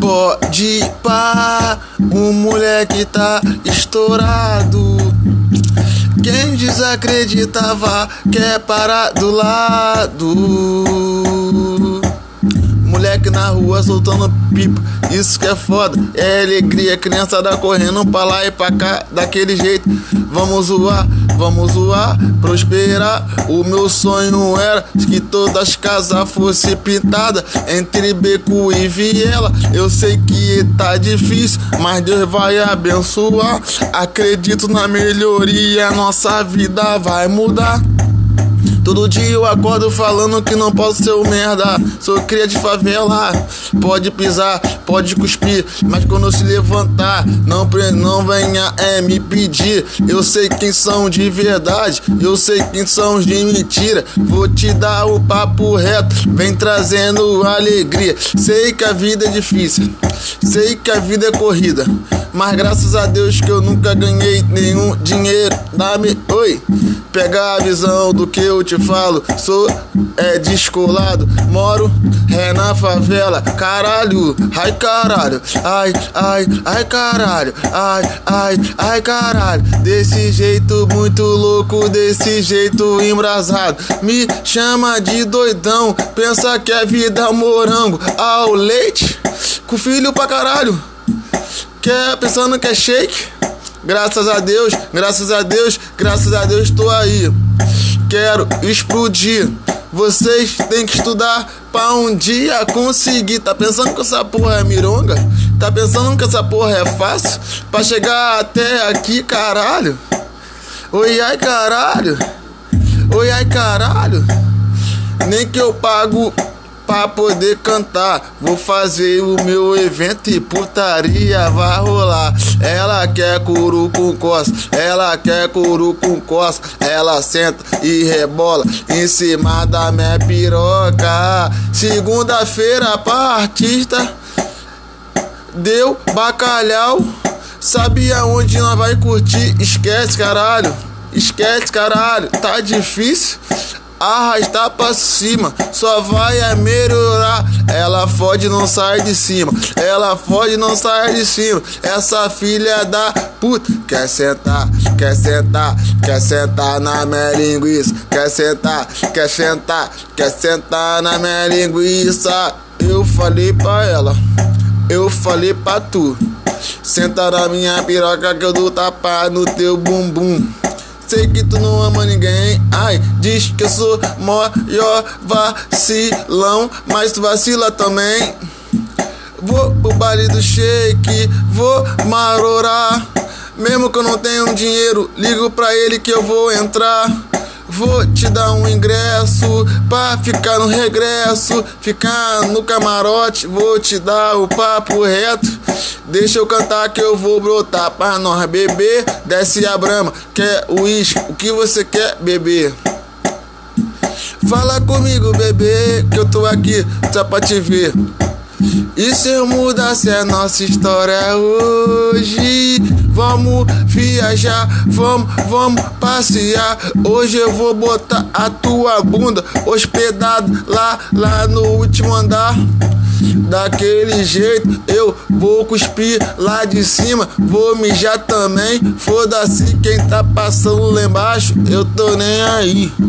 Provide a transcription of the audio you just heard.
Pode pá, o moleque tá estourado. Quem desacreditava quer parar do lado. Moleque na rua soltando pipa, isso que é foda, é alegria. Criançada correndo pra lá e pra cá, daquele jeito. Vamos zoar, vamos zoar, prosperar. O meu sonho era que todas as casas fossem pintadas entre beco e viela. Eu sei que tá difícil, mas Deus vai abençoar. Acredito na melhoria, nossa vida vai mudar. Todo dia eu acordo falando que não posso ser o merda. Sou cria de favela. Pode pisar, pode cuspir, mas quando se levantar, não, não venha é, me pedir. Eu sei quem são de verdade, eu sei quem são de mentira. Vou te dar o papo reto, vem trazendo alegria. Sei que a vida é difícil, sei que a vida é corrida. Mas graças a Deus que eu nunca ganhei nenhum dinheiro. Dá-me, oi, pega a visão do que eu te falo. Sou é descolado, moro é na favela. Caralho, ai caralho, ai, ai, ai caralho, ai, ai, ai caralho. Desse jeito muito louco, desse jeito embrasado. Me chama de doidão, pensa que a vida é morango ao leite. Com filho pra caralho. Quer pensando que é shake? Graças a Deus, graças a Deus, graças a Deus estou aí. Quero explodir. Vocês têm que estudar pra um dia conseguir. Tá pensando que essa porra é mironga? Tá pensando que essa porra é fácil? Pra chegar até aqui, caralho? Oi, ai, caralho. Oi, ai, caralho. Nem que eu pago pra poder cantar. Vou fazer o meu evento e putaria vai rolar. Ela quer curu com costa, ela quer curu com costa. Ela senta e rebola em cima da minha piroca. Segunda-feira pra artista deu bacalhau. Sabe aonde nós vai curtir? Esquece, caralho. Esquece, caralho. Tá difícil arrastar pra cima, só vai a melhorar. Ela fode não sai de cima, ela fode não sai de cima. Essa filha da puta quer sentar, quer sentar, quer sentar na minha linguiça, quer sentar, quer sentar, quer sentar na minha linguiça. Eu falei pra ela, eu falei pra tu. Senta na minha piroca que eu dou tapa no teu bumbum. Sei que tu não ama ninguém. Ai, diz que eu sou maior vacilão, mas tu vacila também. Vou pro baile do shake, vou marorar. Mesmo que eu não tenha dinheiro, ligo pra ele que eu vou entrar. Vou te dar um ingresso pra ficar no regresso, ficar no camarote. Vou te dar o papo reto. Deixa eu cantar que eu vou brotar pra nós beber. Desce a brama, quer uísque, o que você quer beber? Fala comigo, bebê, que eu tô aqui só pra te ver. E se eu mudasse a nossa história hoje? Vamos viajar, vamos, vamos passear. Hoje eu vou botar a tua bunda hospedado lá, lá no último andar. Daquele jeito eu vou cuspir lá de cima, vou mijar também. Foda-se quem tá passando lá embaixo, eu tô nem aí.